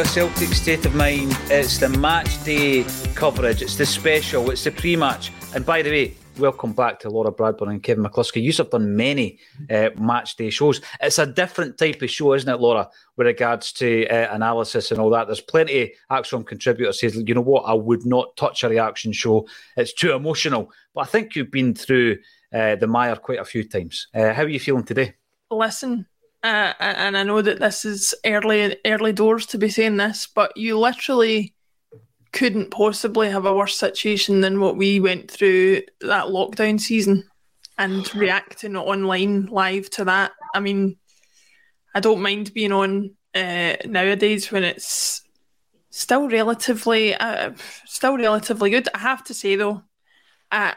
a Celtic state of mind. It's the match day coverage. It's the special. It's the pre-match. And by the way, welcome back to Laura Bradburn and Kevin McCluskie. You have done many uh, match day shows. It's a different type of show, isn't it, Laura, with regards to uh, analysis and all that. There's plenty of ACSOM contributors says, you know what, I would not touch a reaction show. It's too emotional. But I think you've been through uh, the mire quite a few times. Uh, how are you feeling today? Listen, uh, and I know that this is early early doors to be saying this, but you literally couldn't possibly have a worse situation than what we went through that lockdown season and reacting online live to that. I mean, I don't mind being on uh, nowadays when it's still relatively uh, still relatively good. I have to say though, I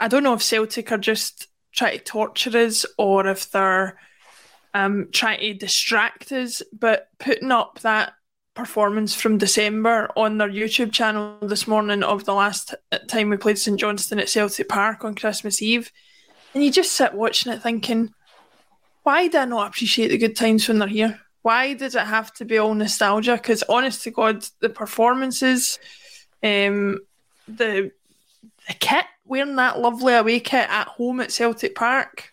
I don't know if Celtic are just trying to torture us or if they're um, trying to distract us, but putting up that performance from December on their YouTube channel this morning of the last time we played St Johnstone at Celtic Park on Christmas Eve, and you just sit watching it thinking, why do I not appreciate the good times when they're here? Why does it have to be all nostalgia? Because honest to God, the performances, um, the the kit, wearing that lovely away kit at home at Celtic Park,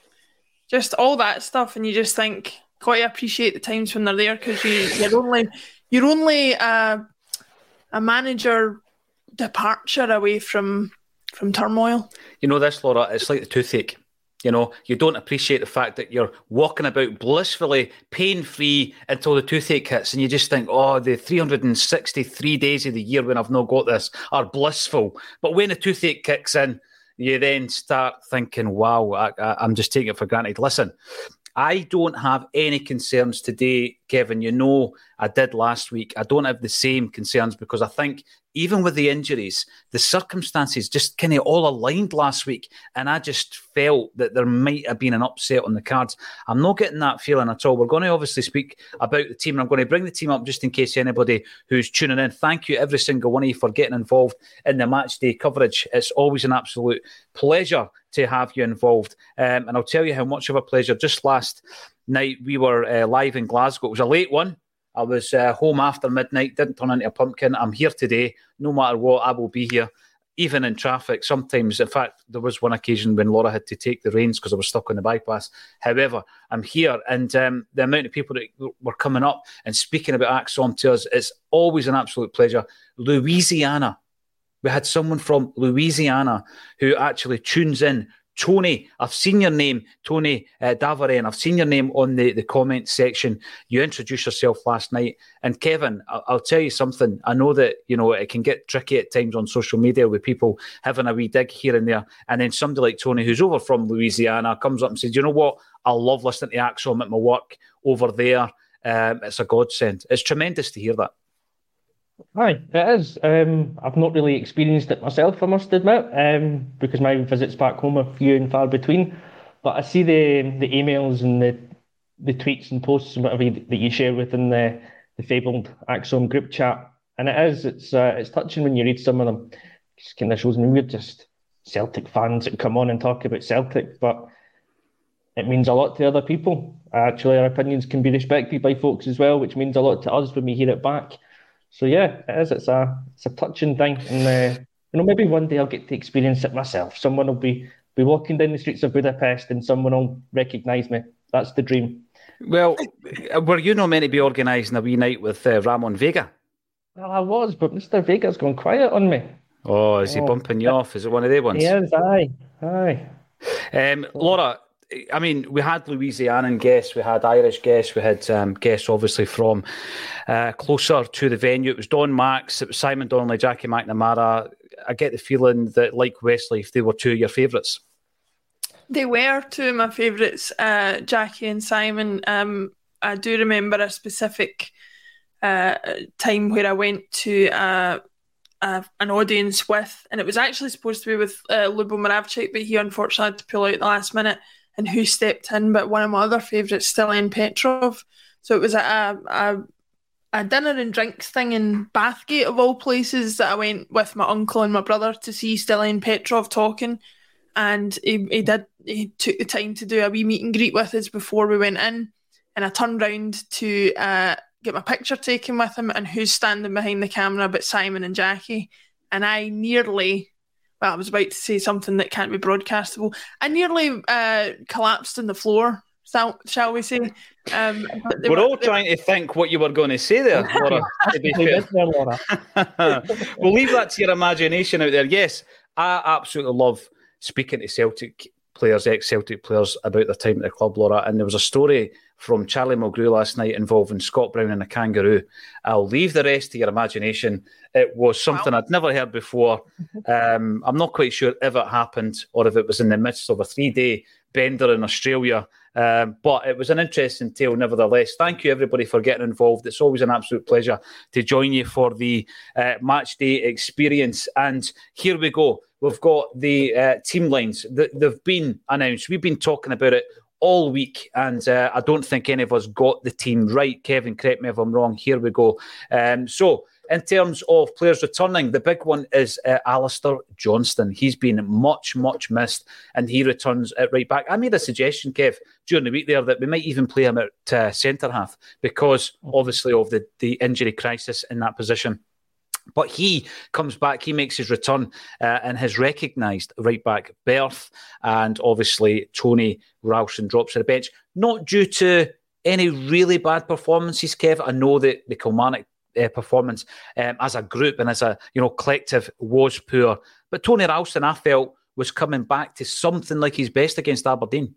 just all that stuff, and you just think, quite appreciate the times when they're there because you, you're only you're only a, a manager departure away from from turmoil. You know this, Laura. It's like the toothache. You know, you don't appreciate the fact that you're walking about blissfully pain free until the toothache hits, and you just think, oh, the 363 days of the year when I've not got this are blissful. But when the toothache kicks in, you then start thinking, wow, I, I'm just taking it for granted. Listen, I don't have any concerns today, Kevin. You know, I did last week. I don't have the same concerns because I think even with the injuries, the circumstances just kind of all aligned last week. And I just felt that there might have been an upset on the cards. I'm not getting that feeling at all. We're going to obviously speak about the team, and I'm going to bring the team up just in case anybody who's tuning in. Thank you, every single one of you, for getting involved in the match day coverage. It's always an absolute pleasure to have you involved. Um, and I'll tell you how much of a pleasure. Just last night, we were uh, live in Glasgow. It was a late one. I was uh, home after midnight, didn't turn into a pumpkin. I'm here today. No matter what, I will be here, even in traffic. Sometimes, in fact, there was one occasion when Laura had to take the reins because I was stuck on the bypass. However, I'm here, and um, the amount of people that were coming up and speaking about ACSOM to us is always an absolute pleasure. Louisiana. We had someone from Louisiana who actually tunes in Tony, I've seen your name, Tony uh, Davaren. I've seen your name on the, the comment section. You introduced yourself last night. And Kevin, I'll, I'll, tell you something. I know that, you know, it can get tricky at times on social media with people having a wee dig here and there. And then somebody like Tony, who's over from Louisiana, comes up and says, you know what? I love listening to ACSOM at my work over there. Um, it's a godsend. It's tremendous to hear that. Hi, it is. Um, I've not really experienced it myself, I must admit, um, because my visits back home are few and far between. But I see the the emails and the the tweets and posts and whatever you, that you share within the the fabled ACSOM group chat, and it is. It's uh, it's touching when you read some of them. It kind of shows me we're just Celtic fans that come on and talk about Celtic, but it means a lot to other people. Actually, our opinions can be respected by folks as well, which means a lot to us when we hear it back. So yeah, it is. It's a it's a touching thing, and uh, you know maybe one day I'll get to experience it myself. Someone will be be walking down the streets of Budapest, and someone will recognise me. That's the dream. Well, were you not meant to be organising a wee night with uh, Ramon Vega? Well, I was, but Mister Vega's gone quiet on me. Oh, is he oh, bumping you off? Is it one of the ones? Yes, aye, aye. Um, Laura, I mean, we had Louisianan guests, we had Irish guests, we had um, guests obviously from uh, closer to the venue. It was Don Max, it was Simon Donnelly, Jackie McNamara. I get the feeling that, like Wesley, if they were two of your favourites. They were two of my favourites, uh, Jackie and Simon. Um, I do remember a specific uh, time where I went to uh, an audience with, and it was actually supposed to be with uh, Lubo Moravcik, but he unfortunately had to pull out at the last minute and who stepped in, but one of my other favourites, Stiliyan Petrov. So it was a, a, a dinner and drinks thing in Bathgate of all places that I went with my uncle and my brother to see Stiliyan Petrov talking, and he, he did he took the time to do a wee meet and greet with us before we went in, and I turned round to uh, get my picture taken with him, and who's standing behind the camera but Simon and Jackie, and I nearly well, I was about to say something that can't be broadcastable. I nearly uh, collapsed on the floor. Shall, shall we say? Um, we're were, all trying to think what you were going to say there, Laura. we'll leave that to your imagination out there. Yes, I absolutely love speaking to Celtic players, ex Celtic players, about their time at the club, Laura. And there was a story from Charlie Mulgrew last night involving Scott Brown and a kangaroo. I'll leave the rest to your imagination. It was something wow. I'd never heard before. Um, I'm not quite sure if it happened or if it was in the midst of a three day bender in Australia. Um, but it was an interesting tale, nevertheless. Thank you, everybody, for getting involved. It's always an absolute pleasure to join you for the uh, match day experience. And here we go. We've got the uh, team lines. They've been announced. We've been talking about it all week, and uh, I don't think any of us got the team right. Kevin, correct me if I'm wrong. Here we go. Um, so, in terms of players returning, the big one is uh, Alistair Johnston. He's been much, much missed, and he returns at right back. I made a suggestion, Kev, during the week there that we might even play him at uh, centre half because, obviously, of the, the injury crisis in that position. But he comes back, he makes his return uh, and has recognised right back berth. And obviously, Tony Ralston drops to the bench, not due to any really bad performances, Kev. I know that the Kilmarnock uh, performance um, as a group and as a you know collective was poor. But Tony Ralston, I felt, was coming back to something like his best against Aberdeen.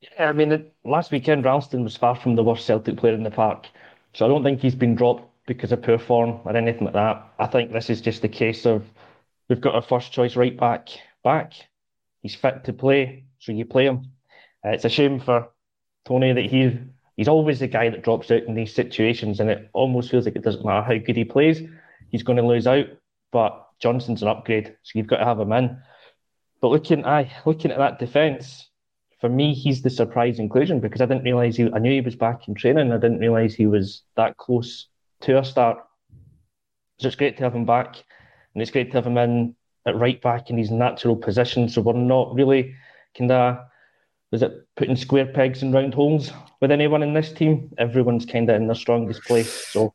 Yeah, I mean, last weekend, Ralston was far from the worst Celtic player in the park. So I don't think he's been dropped because of poor form or anything like that. I think this is just a case of we've got our first choice right back back. He's fit to play, so you play him. Uh, it's a shame for Tony that he he's always the guy that drops out in these situations, and it almost feels like it doesn't matter how good he plays, he's going to lose out. But Johnston's an upgrade, so you've got to have him in. But looking, I looking at that defence, for me, he's the surprise inclusion because I didn't realise he. I knew he was back in training. I didn't realise he was that close to a start. So it's great to have him back, and it's great to have him in at right back in his natural position. So we're not really kind of was it putting square pegs in round holes with anyone in this team. Everyone's kind of in their strongest place. So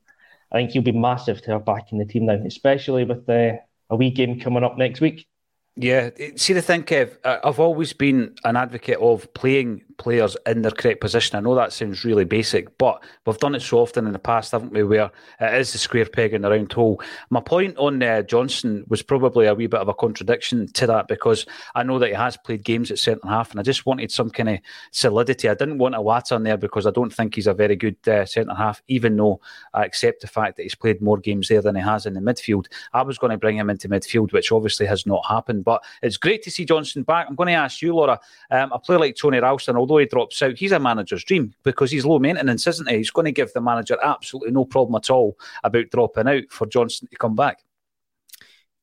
I think he'll be massive to have back in the team now, especially with the a wee game coming up next week. Yeah, see the thing, Kev. I've always been an advocate of playing players in their correct position. I know that sounds really basic, but we've done it so often in the past, haven't we? Where it is the square peg in the round hole. My point on uh, Johnston was probably a wee bit of a contradiction to that because I know that he has played games at centre half, and I just wanted some kind of solidity. I didn't want a Iwata in there because I don't think he's a very good uh, centre half, even though I accept the fact that he's played more games there than he has in the midfield. I was going to bring him into midfield, which obviously has not happened, but it's great to see Johnston back. I'm going to ask you, Laura, um, a player like Tony Ralston, although he drops out, he's a manager's dream because he's low maintenance, isn't he? He's going to give the manager absolutely no problem at all about dropping out for Johnston to come back.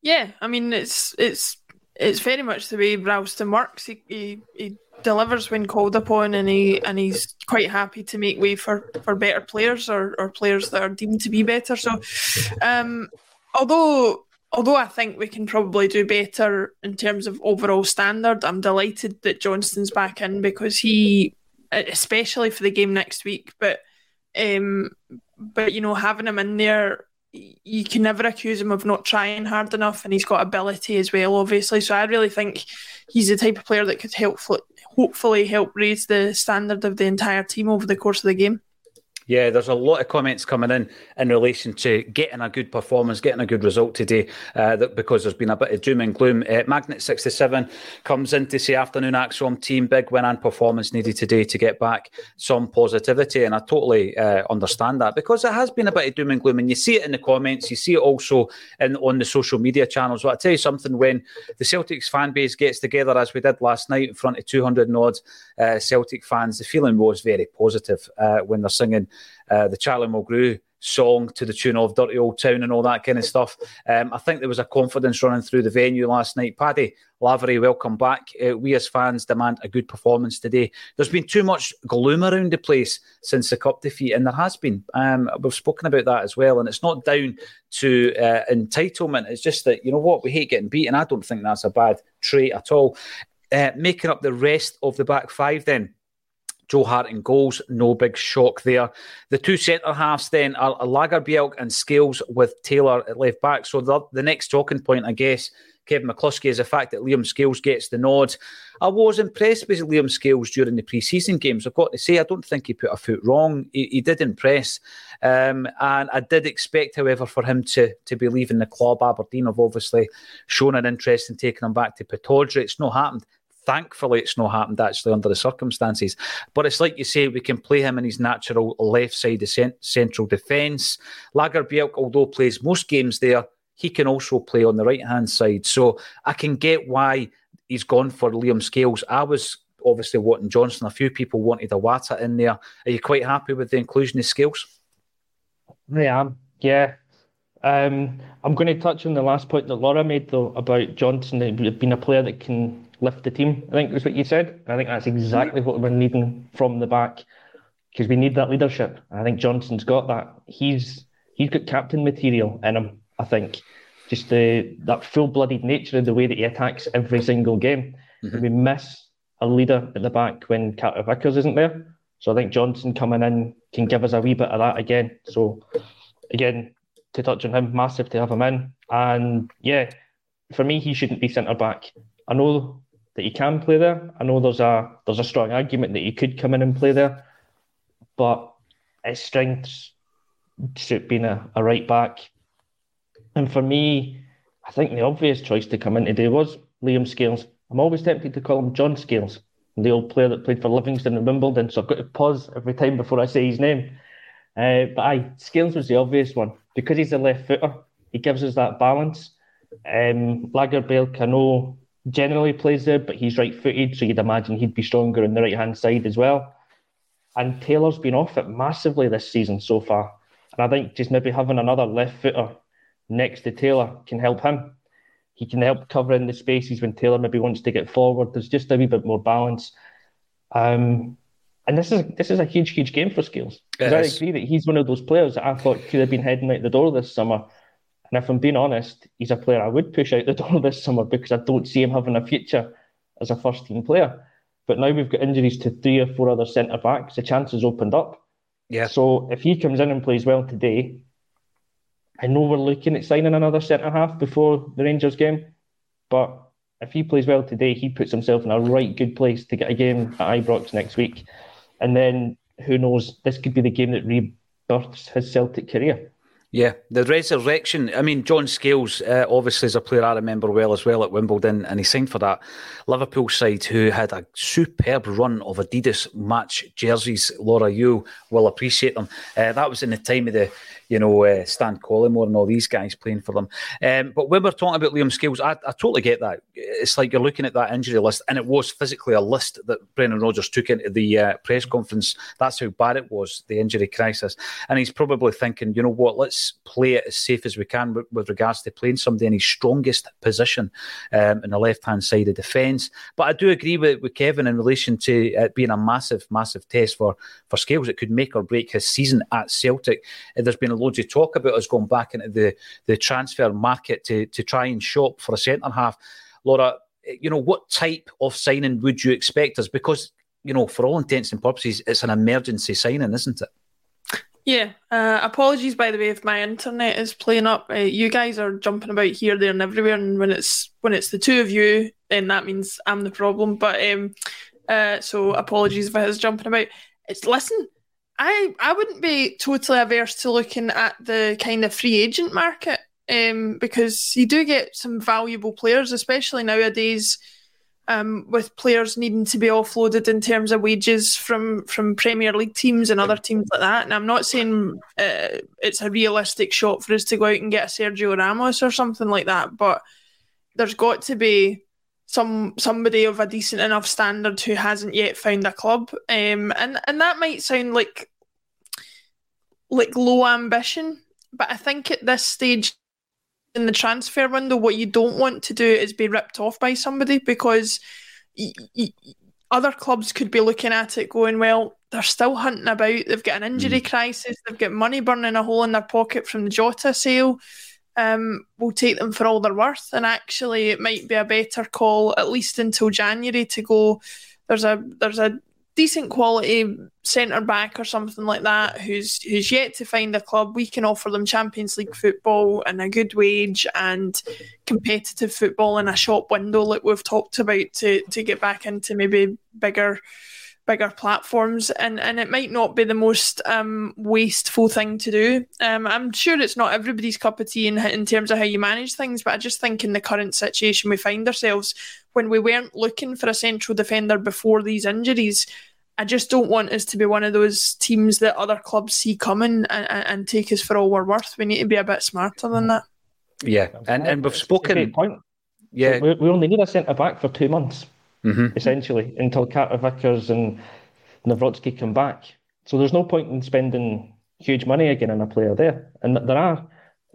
Yeah, I mean it's it's it's very much the way Ralston works. He, he, he delivers when called upon, and he and he's quite happy to make way for, for better players or, or players that are deemed to be better. So, um, although although I think we can probably do better in terms of overall standard, I'm delighted that Johnston's back in because he, especially for the game next week, but um, but you know having him in there, you can never accuse him of not trying hard enough, and he's got ability as well, obviously. So I really think he's the type of player that could help, hopefully, help raise the standard of the entire team over the course of the game. Yeah, there's a lot of comments coming in in relation to getting a good performance, getting a good result today, uh, that because there's been a bit of doom and gloom. Uh, Magnet 67 comes in to say afternoon ACSOM team, big win and performance needed today to get back some positivity. And I totally uh, understand that because it has been a bit of doom and gloom. And you see it in the comments, you see it also in on the social media channels. But I tell you something, when the Celtics fan base gets together, as we did last night in front of 200 and odd uh, Celtic fans, the feeling was very positive uh, when they're singing uh, the Charlie Mulgrew song to the tune of Dirty Old Town and all that kind of stuff. Um, I think there was a confidence running through the venue last night. Paddy Lavery, welcome back. Uh, we as fans demand a good performance today. There's been too much gloom around the place since the cup defeat, and there has been. Um, we've spoken about that as well, and it's not down to uh, entitlement. It's just that, you know what, we hate getting beaten. I don't think that's a bad trait at all. Uh, making up the rest of the back five then. Joe Hart in goals, no big shock there. The two centre halves then are Lagerbielke and Scales with Taylor at left back. So the, the next talking point, I guess, Kevin McCluskie, is the fact that Liam Scales gets the nod. I was impressed with Liam Scales during the pre-season games. I've got to say, I don't think he put a foot wrong. He, he did impress, um, and I did expect, however, for him to to be leaving the club. Aberdeen have obviously shown an interest in taking him back to Pittodrie. It's not happened. Thankfully, it's not happened actually under the circumstances. But it's like you say, we can play him in his natural left side of cent- central defence. Lagerbielke, although plays most games there, he can also play on the right hand side. So I can get why he's gone for Liam Scales. I was obviously wanting Johnston. A few people wanted Iwata in there. Are you quite happy with the inclusion of Scales? I am, yeah. Um, I'm going to touch on the last point that Laura made, though, about Johnston being a player that can lift the team. I think was what you said. I think that's exactly what we're needing from the back because we need that leadership. I think Johnston's got that. He's he's got captain material in him. I think just the that full-blooded nature of the way that he attacks every single game. Mm-hmm. We miss a leader at the back when Carter Vickers isn't there. So I think Johnston coming in can give us a wee bit of that again. So again, to touch on him, massive to have him in. And yeah, for me, he shouldn't be centre back. I know that he can play there. I know there's a there's a strong argument that he could come in and play there, but his strengths suit being a, a right back. And for me, I think the obvious choice to come in today was Liam Scales. I'm always tempted to call him John Scales, the old player that played for Livingston and Wimbledon. So I've got to pause every time before I say his name. Uh, but aye, Scales was the obvious one because he's a left footer. He gives us that balance. Um, Lagerbielke, I know generally plays there, but he's right footed, so you'd imagine he'd be stronger on the right hand side as well. And Taylor's been off it massively this season so far. And I think just maybe having another left footer next to Taylor can help him. He can help cover in the spaces when Taylor maybe wants to get forward. There's just a wee bit more balance. Um, and this is this is a huge, huge game for Scales. I agree that he's one of those players that I thought could have been heading out the door this summer and if I'm being honest, he's a player I would push out the door this summer because I don't see him having a future as a first team player. But now we've got injuries to three or four other centre backs, the chance has opened up. Yeah. So if he comes in and plays well today, I know we're looking at signing another centre half before the Rangers game, but if he plays well today, he puts himself in a right good place to get a game at Ibrox next week. And then who knows, this could be the game that rebirths his Celtic career. Yeah, the resurrection. I mean, John Scales, uh, obviously, is a player I remember well as well at Wimbledon, and he signed for that Liverpool side who had a superb run of Adidas match jerseys. Laura, you will appreciate them. Uh, that was in the time of the you know, uh, Stan Collymore and all these guys playing for them. Um, but when we're talking about Liam Scales, I, I, totally get that. It's like you're looking at that injury list, and it was physically a list that Brendan Rodgers took into the uh, press conference. That's how bad it was, the injury crisis. And he's probably thinking, you know what, let's play it as safe as we can with, with regards to playing somebody in his strongest position um, in the left hand side of defence. But I do agree with, with Kevin in relation to it being a massive, massive test for, for Scales. It could make or break his season at Celtic. There's been loads of talk about us going back into the, the transfer market to, to try and shop for a centre half. Laura, you know, what type of signing would you expect us? Because, you know, for all intents and purposes, it's an emergency signing, isn't it? Yeah. Uh, apologies, by the way, if my internet is playing up. Uh, you guys are jumping about here, there, and everywhere. And when it's when it's the two of you, then that means I'm the problem. But um, uh, so apologies if I was jumping about. It's listen. I I wouldn't be totally averse to looking at the kind of free agent market um, because you do get some valuable players, especially nowadays. Um, with players needing to be offloaded in terms of wages from from Premier League teams and other teams like that. And I'm not saying uh, it's a realistic shot for us to go out and get a Sergio Ramos or something like that, but there's got to be some somebody of a decent enough standard who hasn't yet found a club. Um, and and that might sound like like low ambition, but I think at this stage in the transfer window, what you don't want to do is be ripped off by somebody because y- y- other clubs could be looking at it going, well, they're still hunting about. They've got an injury mm. crisis. They've got money burning a hole in their pocket from the Jota sale um, will take them for all they're worth. And actually, it might be a better call, at least until January, to go. There's a there's a decent quality centre back or something like that who's who's yet to find a club. We can offer them Champions League football and a good wage and competitive football in a shop window, like we've talked about, to to get back into maybe bigger bigger platforms and and it might not be the most um, wasteful thing to do um, i'm sure it's not everybody's cup of tea in, in terms of how you manage things but i just think in the current situation we find ourselves when we weren't looking for a central defender before these injuries I just don't want us to be one of those teams that other clubs see coming and, and take us for all we're worth. We need to be a bit smarter than that. Yeah, and and we've spoken. Point. Yeah, we, we only need a centre back for two months mm-hmm. essentially, until Carter Vickers and Nawrocki come back. So there's no point in spending huge money again on a player there. And there are,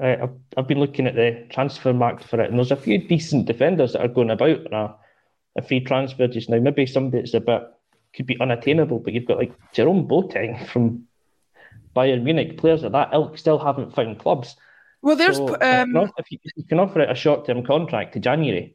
uh, I've, I've been looking at the transfer market for it, and there's a few decent defenders that are going about on a, a free transfer just now. Maybe somebody that's a bit could be unattainable, but you've got like Jerome Boateng from Bayern Munich. Players of that ilk still haven't found clubs. Well, there's so um... if, you, if you can offer it a short term contract to January,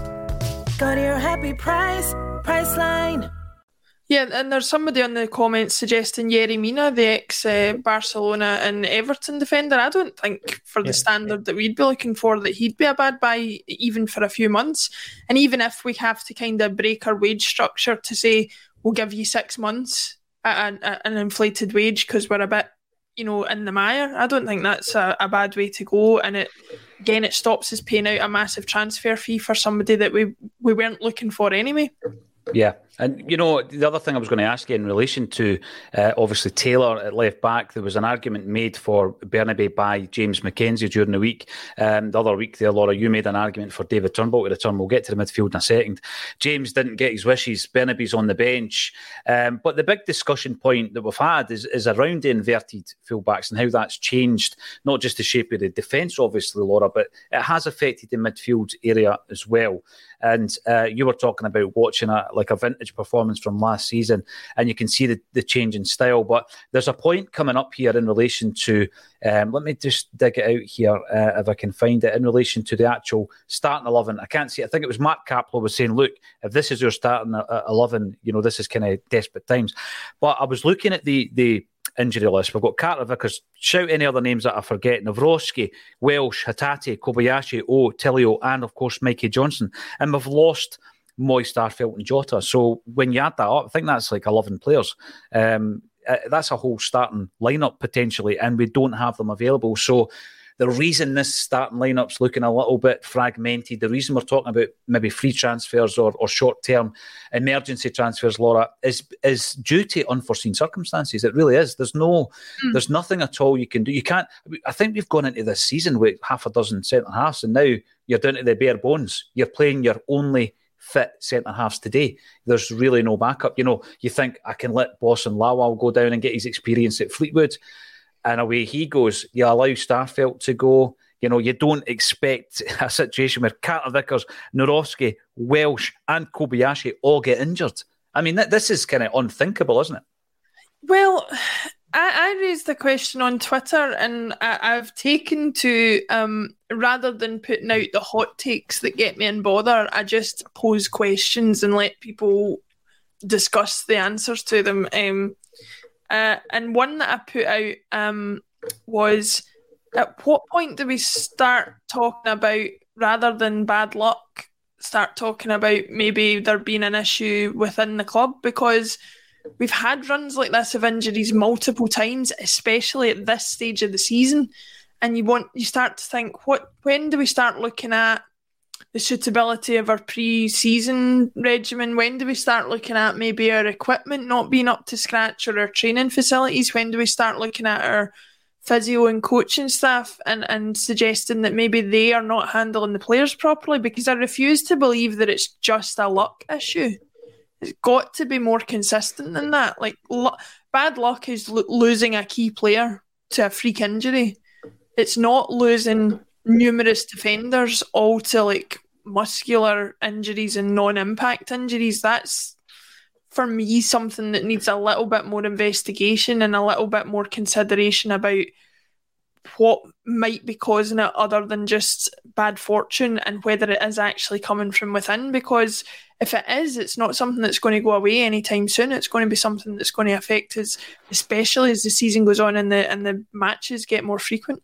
Go to your happy price, Priceline. Yeah, and there's somebody on the comments suggesting Yerry Mina, the ex uh, Barcelona and Everton defender. I don't think, for the yeah. standard that we'd be looking for, that he'd be a bad buy even for a few months. And even if we have to kind of break our wage structure to say we'll give you six months at an, at an inflated wage because we're a bit, you know, in the mire, I don't think that's a, a bad way to go. And it again, it stops us paying out a massive transfer fee for somebody that we we weren't looking for anyway. Yeah, And you know, the other thing I was going to ask you in relation to uh, obviously Taylor at left back, there was an argument made for Bernabei by James McKenzie during the week. Um, the other week, there, Laura, you made an argument for David Turnbull to return. We'll get to the midfield in a second. James didn't get his wishes. Bernabei's on the bench. Um, but the big discussion point that we've had is, is around the inverted fullbacks and how that's changed not just the shape of the defence, obviously, Laura, but it has affected the midfield area as well. And uh, you were talking about watching a like a vintage performance from last season, and you can see the, the change in style. But there's a point coming up here in relation to. Um, let me just dig it out here uh, if I can find it in relation to the actual starting eleven. I can't see. I think it was Mark Kapler was saying, "Look, if this is your starting uh, eleven, you know this is kind of desperate times." But I was looking at the the injury list. We've got Carter Vickers. Shout any other names that I forget. Nawrocki, Welsh, Hatate, Kobayashi, O, Tilio, and of course Mikey Johnston. And we've lost Mooy Starfelt and Jota. So when you add that up, I think that's like 11 players. Um, uh, that's a whole starting lineup potentially, and we don't have them available. So the reason this starting lineup's looking a little bit fragmented, the reason we're talking about maybe free transfers or, or short term emergency transfers, Laura, is is due to unforeseen circumstances. It really is. There's no, mm. there's nothing at all you can do. You can't. I think we've gone into this season with half a dozen centre halves, and now you're down to the bare bones. You're playing your only fit centre halves today. There's really no backup. You know, you think I can let Bosun Lawal go down and get his experience at Fleetwood and away he goes. You allow Starfelt to go. You know, you don't expect a situation where Carter Vickers, Nawrocki, Welsh, and Kobayashi all get injured. I mean, this is kind of unthinkable, isn't it? Well, I, I, raised the question on Twitter, and I, have taken to um, rather than putting out the hot takes that get me in bother, I just pose questions and let people discuss the answers to them. Um, uh, and one that I put out um, was at what point do we start talking about, rather than bad luck, start talking about maybe there being an issue within the club? Because we've had runs like this of injuries multiple times, especially at this stage of the season. And you want you start to think, what when do we start looking at the suitability of our pre-season regimen? When do we start looking at maybe our equipment not being up to scratch or our training facilities? When do we start looking at our physio and coaching staff and, and suggesting that maybe they are not handling the players properly? Because I refuse to believe that it's just a luck issue. It's got to be more consistent than that. Like lo- bad luck is lo- losing a key player to a freak injury. It's not losing numerous defenders, all to like muscular injuries and non-impact injuries. That's for me something that needs a little bit more investigation and a little bit more consideration about what might be causing it other than just bad fortune and whether it is actually coming from within because if it is it's not something that's going to go away anytime soon it's going to be something that's going to affect us especially as the season goes on and the and the matches get more frequent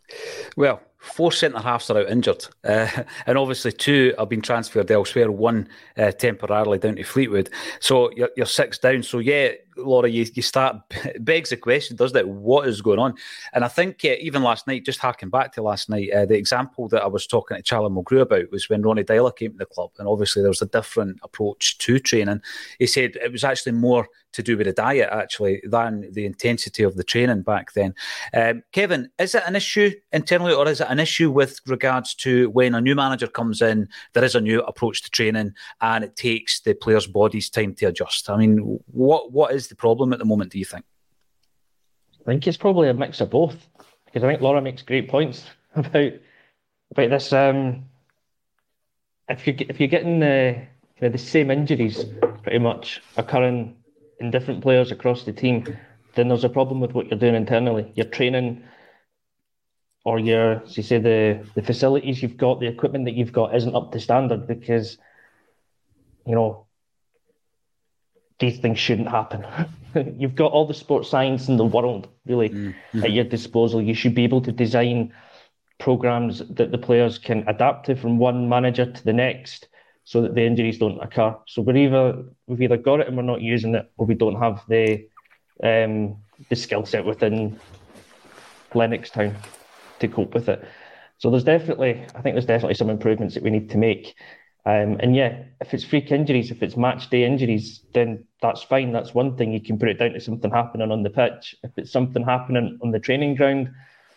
well four centre halves are out injured, uh, and obviously two have been transferred elsewhere. One uh, temporarily down to Fleetwood, so you're, you're, six down. So yeah, Laura, you, you start begs the question, doesn't it? What is going on? And I think uh, even last night, just harking back to last night, uh, the example that I was talking to Charlie Mulgrew about was when Ronnie Deila came to the club, and obviously there was a different approach to training. He said it was actually more to do with the diet actually than the intensity of the training back then. Um, Kevin, is it an issue internally, or is it an issue with regards to when a new manager comes in, there is a new approach to training, and it takes the players' bodies time to adjust? I mean, what what is the problem at the moment? Do you think? I think it's probably a mix of both, because I think Laura makes great points about about this. Um, if you if you're getting the know, the same injuries pretty much occurring in different players across the team, then there's a problem with what you're doing internally. Your training or your, as you say, the, the facilities you've got, the equipment that you've got isn't up to standard because, you know, these things shouldn't happen. you've got all the sports science in the world really mm-hmm. at your disposal. You should be able to design programs that the players can adapt to from one manager to the next so that the injuries don't occur. So we're either we've either got it and we're not using it, or we don't have the um, the skill set within Lennoxtown to cope with it. So there's definitely, I think there's definitely some improvements that we need to make. Um, and yeah, if it's freak injuries, if it's match day injuries, then that's fine. That's one thing. You can put it down to something happening on the pitch. If it's something happening on the training ground,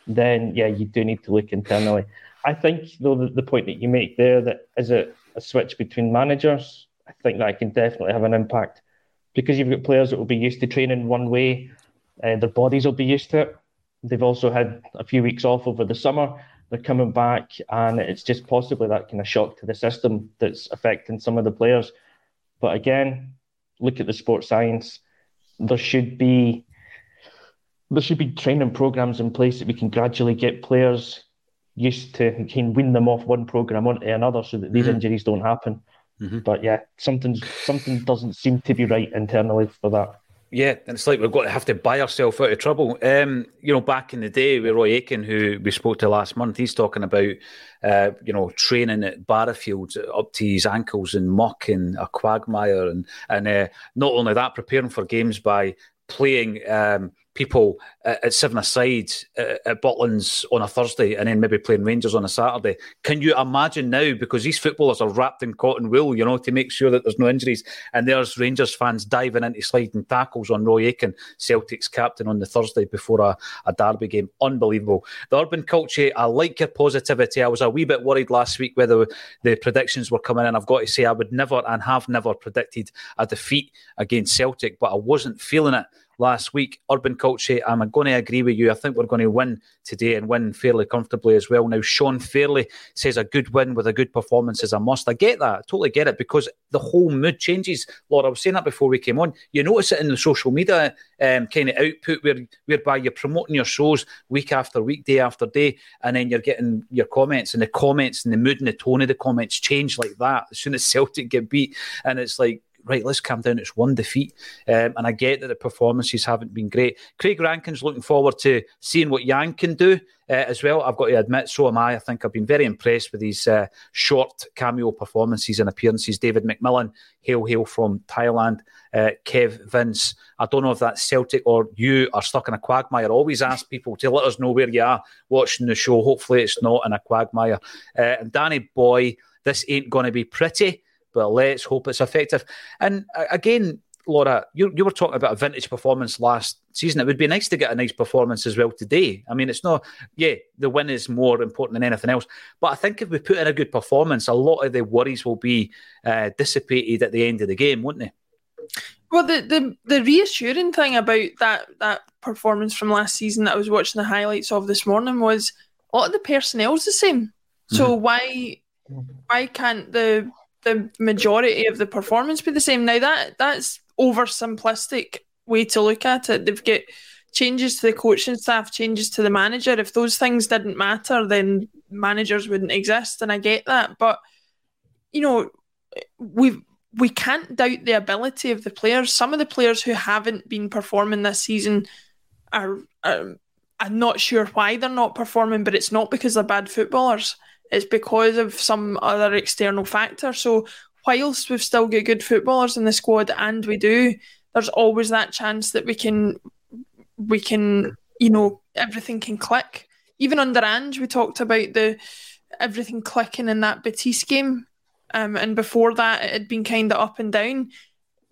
then yeah, you do need to look internally. I think though the, the point that you make there that is it a switch between managers, I think that can definitely have an impact because you've got players that will be used to training one way, uh, their bodies will be used to it. They've also had a few weeks off over the summer they're coming back, and it's just possibly that kind of shock to the system that's affecting some of the players. But again, look at the sports science. There should be there should be training programs in place that we can gradually get players used to can wean them off one program onto another so that these mm-hmm. injuries don't happen. Mm-hmm. But yeah, something something doesn't seem to be right internally for that. Yeah, and it's like we've got to have to buy ourselves out of trouble. Um, you know, back in the day with Roy Aitken, who we spoke to last month, he's talking about, uh, you know, training at Barrowfields up to his ankles in muck and a quagmire, and and uh, not only that, preparing for games by playing um, people uh, at seven aside uh, at Butlins on a Thursday and then maybe playing Rangers on a Saturday. Can you imagine now? Because these footballers are wrapped in cotton wool, you know, to make sure that there's no injuries. And there's Rangers fans diving into sliding tackles on Roy Aitken, Celtic's captain, on the Thursday before a, a derby game. Unbelievable. The urban culture, I like your positivity. I was a wee bit worried last week whether the predictions were coming in. I've got to say, I would never and have never predicted a defeat against Celtic, but I wasn't feeling it last week. Urban Culture, I'm going to agree with you. I think we're going to win today and win fairly comfortably as well. Now, Sean Fairley says a good win with a good performance is a must. I get that. I totally get it because the whole mood changes. Laura, I was saying that before we came on. You notice it in the social media um, kind of output where, whereby you're promoting your shows week after week, day after day, and then you're getting your comments and the comments and the mood and the tone of the comments change like that as soon as Celtic get beat. And it's like, right, let's calm down. It's one defeat. Um, and I get that the performances haven't been great. Craig Rankin's looking forward to seeing what Yang can do uh, as well. I've got to admit, so am I. I think I've been very impressed with these uh, short cameo performances and appearances. David McMillan, hail, hail from Thailand. Uh, Kev Vince. I don't know if that's Celtic or you are stuck in a quagmire. Always ask people to let us know where you are watching the show. Hopefully, it's not in a quagmire. Uh, and Danny Boy, this ain't going to be pretty but let's hope it's effective. And again, Laura, you, you were talking about a vintage performance last season. It would be nice to get a nice performance as well today. I mean, it's not, yeah, the win is more important than anything else. But I think if we put in a good performance, a lot of the worries will be uh, dissipated at the end of the game, wouldn't they? Well, the, the the reassuring thing about that that performance from last season that I was watching the highlights of this morning was a lot of the personnel's the same. So mm-hmm. why why can't the the majority of the performance be the same. Now that that's oversimplistic way to look at it. They've got changes to the coaching staff, changes to the manager. If those things didn't matter, then managers wouldn't exist, and I get that. But you know, we we can't doubt the ability of the players. Some of the players who haven't been performing this season are, are I'm not sure why they're not performing, but it's not because they're bad footballers it's because of some other external factor. So whilst we've still got good footballers in the squad, and we do, there's always that chance that we can, we can, you know, everything can click. Even under Ange, we talked about the everything clicking in that Batiste game, um, and before that, it had been kind of up and down.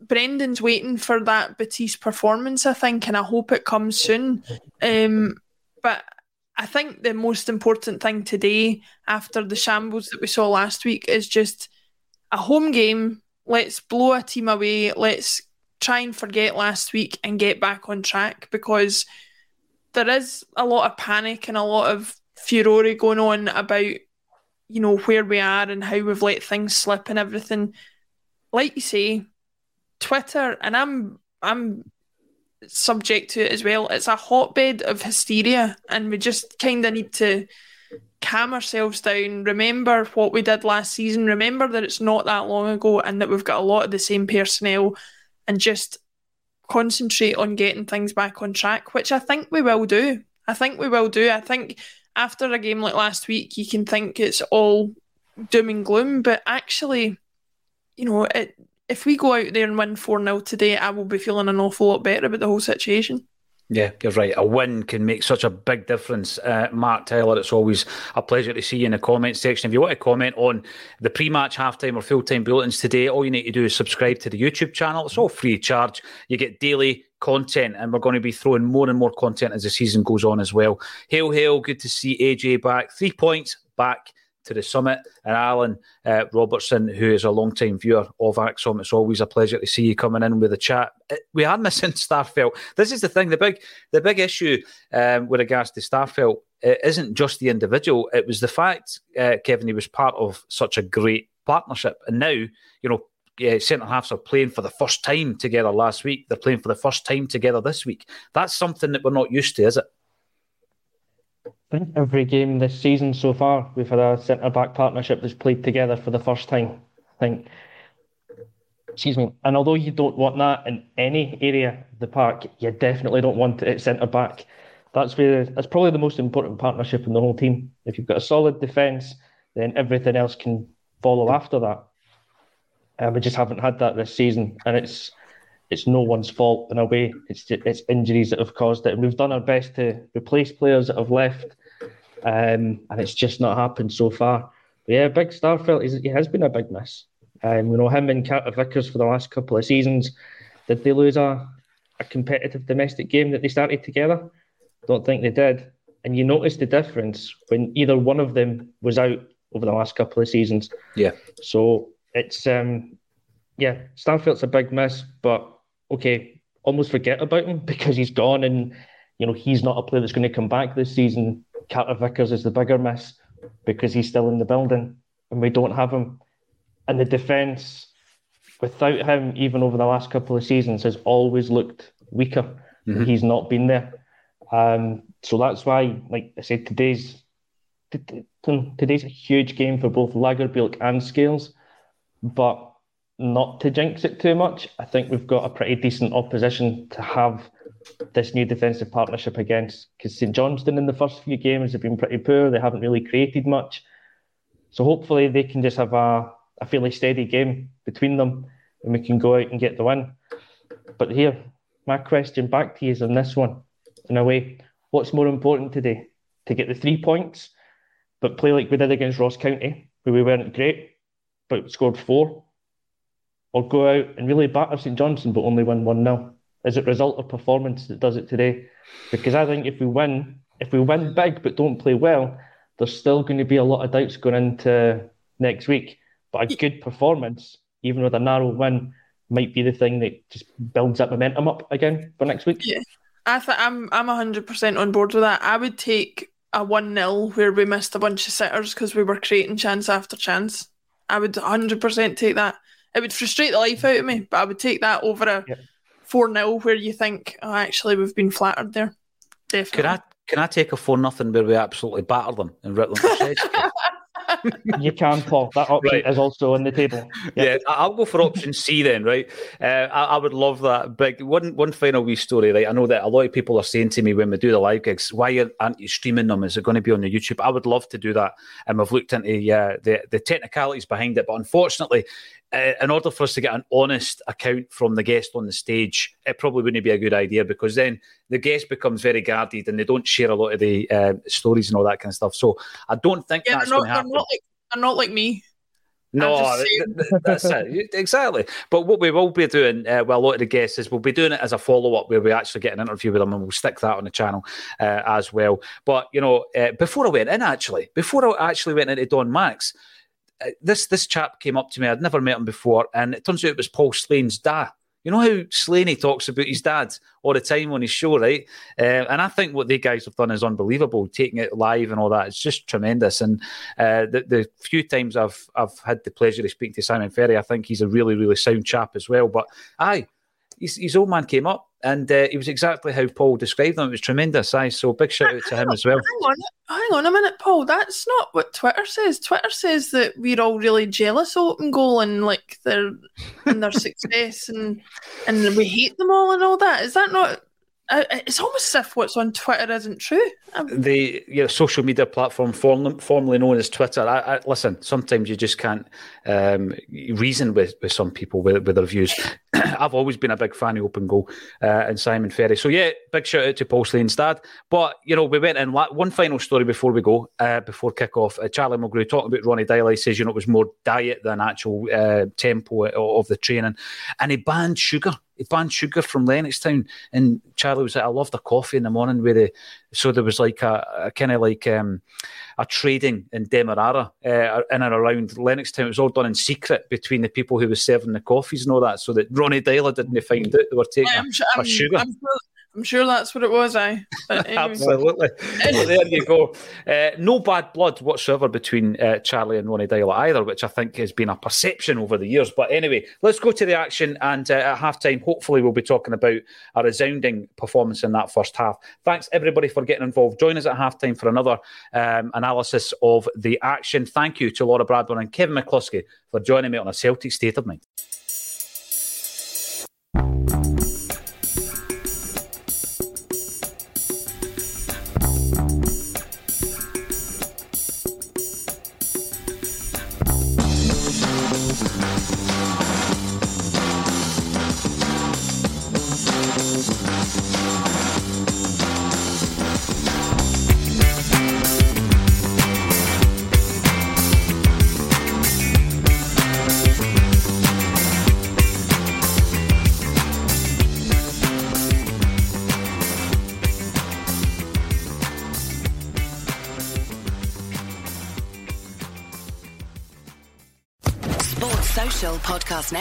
Brendan's waiting for that Batiste performance, I think, and I hope it comes soon. Um, but I think the most important thing today, after the shambles that we saw last week, is just a home game. Let's blow a team away. Let's try and forget last week and get back on track because there is a lot of panic and a lot of furore going on about, you know, where we are and how we've let things slip and everything. Like you say, Twitter, and I'm I'm subject to it as well. It's a hotbed of hysteria, and we just kind of need to calm ourselves down. Remember what we did last season. Remember that it's not that long ago, and that we've got a lot of the same personnel, and just concentrate on getting things back on track, which I think we will do. I think we will do. I think after a game like last week, you can think it's all doom and gloom, but actually, you know, it if we go out there and win 4 0 today, I will be feeling an awful lot better about the whole situation. Yeah, you're right. A win can make such a big difference. Uh, Mark Taylor, it's always a pleasure to see you in the comment section. If you want to comment on the pre match, halftime, or full time bulletins today, all you need to do is subscribe to the YouTube channel. It's all free of charge. You get daily content, and we're going to be throwing more and more content as the season goes on as well. Hail, hail. Good to see AJ back. Three points back to the summit. And Alan uh, Robertson, who is a long-time viewer of ACSOM, it's always a pleasure to see you coming in with a chat. Uh, we are missing Starfelt. This is the thing. The big, the big issue um, with regards to Starfelt it isn't just the individual. It was the fact, uh, Kevin, he was part of such a great partnership, and now you know. Yeah, centre halves are playing for the first time together last week. They're playing for the first time together this week. That's something that we're not used to, is it? I think every game this season so far, we've had a centre back partnership that's played together for the first time. I think, excuse me. And although you don't want that in any area of the park, you definitely don't want it at centre back. That's where that's probably the most important partnership in the whole team. If you've got a solid defence, then everything else can follow after that. And we just haven't had that this season, and it's it's no one's fault in a way. It's just, it's injuries that have caused it, and we've done our best to replace players that have left, um, and it's just not happened so far. But yeah, Big Starfelt is he has been a big miss. Um, you know him and Carter Vickers for the last couple of seasons. Did they lose a, a competitive domestic game that they started together? Don't think they did. And you notice the difference when either one of them was out over the last couple of seasons. Yeah. So it's um yeah, Starfelt's a big miss, but okay, almost forget about him because he's gone and you know he's not a player that's going to come back this season. Carter Vickers is the bigger miss because he's still in the building and we don't have him. And the defence, without him, even over the last couple of seasons, has always looked weaker. Mm-hmm. He's not been there. Um, so that's why, like I said, today's today's a huge game for both Lagerbielke and Scales. But not to jinx it too much, I think we've got a pretty decent opposition to have this new defensive partnership against. Because St Johnstone in the first few games have been pretty poor; they haven't really created much. So hopefully they can just have a, a fairly steady game between them, and we can go out and get the win. But here, my question back to you is on this one. In a way, what's more important today? To get the three points, but play like we did against Ross County, where we weren't great, but scored four or go out and really batter St Johnstone but only win 1 0? Is it result of performance that does it today? Because I think if we win, if we win big but don't play well, there's still going to be a lot of doubts going into next week. But a good performance, even with a narrow win, might be the thing that just builds that momentum up again for next week. Yeah, I th- I'm I'm hundred percent on board with that. I would take a one 0 where we missed a bunch of sitters because we were creating chance after chance. I would hundred percent take that. It would frustrate the life out of me, but I would take that over a four 0 where you think, oh, actually, we've been flattered there. Definitely. Can I can I take a four nothing where we absolutely batter them and rip them you can, Paul. That option right. is also on the table. Yeah. yeah. I'll go for option C then, right? Uh, I, I, would love that. But one one final wee story, right? I know that a lot of people are saying to me when we do the live gigs, why aren't you streaming them? Is it going to be on the YouTube? I would love to do that. And we've looked into uh, the, the technicalities behind it. But unfortunately, uh, in order for us to get an honest account from the guest on the stage, it probably wouldn't be a good idea because then the guest becomes very guarded and they don't share a lot of the uh, stories and all that kind of stuff. So I don't think yeah, that's going to happen. They're not, like, they're not like me. No, that's it. Exactly. But what we will be doing, uh, well, a lot of the guests is we'll be doing it as a follow up where we actually get an interview with them and we'll stick that on the channel uh, as well. But, you know, uh, before I went in, actually, before I actually went into Don Max, this this chap came up to me. I'd never met him before, and it turns out it was Paul Slane's dad. You know how Slaney talks about his dad all the time on his show, right? Uh, and I think what they guys have done is unbelievable, taking it live and all that. It's just tremendous. And uh, the, the, few times I've I've had the pleasure of speaking to Simon Ferry, I think he's a really really sound chap as well. But aye, his, his old man came up and uh, he was exactly how Paul described them. It was tremendous. Aye, so big shout out to him as well. Hang on, hang on a minute, Paul. That's not what Twitter says. Twitter says that we're all really jealous of open goal and like their and their success and and we hate them all and all that. Is that not it's almost as if what's on Twitter isn't true. Um, the you know, social media platform form, formerly known as Twitter. I, I, listen, sometimes you just can't um, reason with, with some people with, with their views. I've always been a big fan of Open Goal uh, and Simon Ferry. So yeah, big shout out to Paul Slane's But you know, we went in one final story before we go, uh, before kick off. Uh, Charlie Mulgrew talking about Ronnie. He says you know it was more diet than actual uh, tempo of the training, and he banned sugar he banned sugar from Lennoxtown. And Charlie was like, I loved a coffee in the morning with it. So there was like a, a kind of like um, a trading in Demerara uh, in and around Lennoxtown. It was all done in secret between the people who were serving the coffees and all that, so that Ronnie Deila didn't find out they were taking yeah, a, a, sugar. I'm sure, I'm sure that's what it was, I. Anyway. Absolutely. well, there you go. Uh, no bad blood whatsoever between uh, Charlie and Ronnie Deila either, which I think has been a perception over the years. But anyway, let's go to the action. And uh, at halftime, hopefully, we'll be talking about a resounding performance in that first half. Thanks, everybody, for getting involved. Join us at halftime for another um, analysis of the action. Thank you to Laura Bradburn and Kevin McCluskie for joining me on a Celtic State of Mind.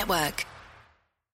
Network.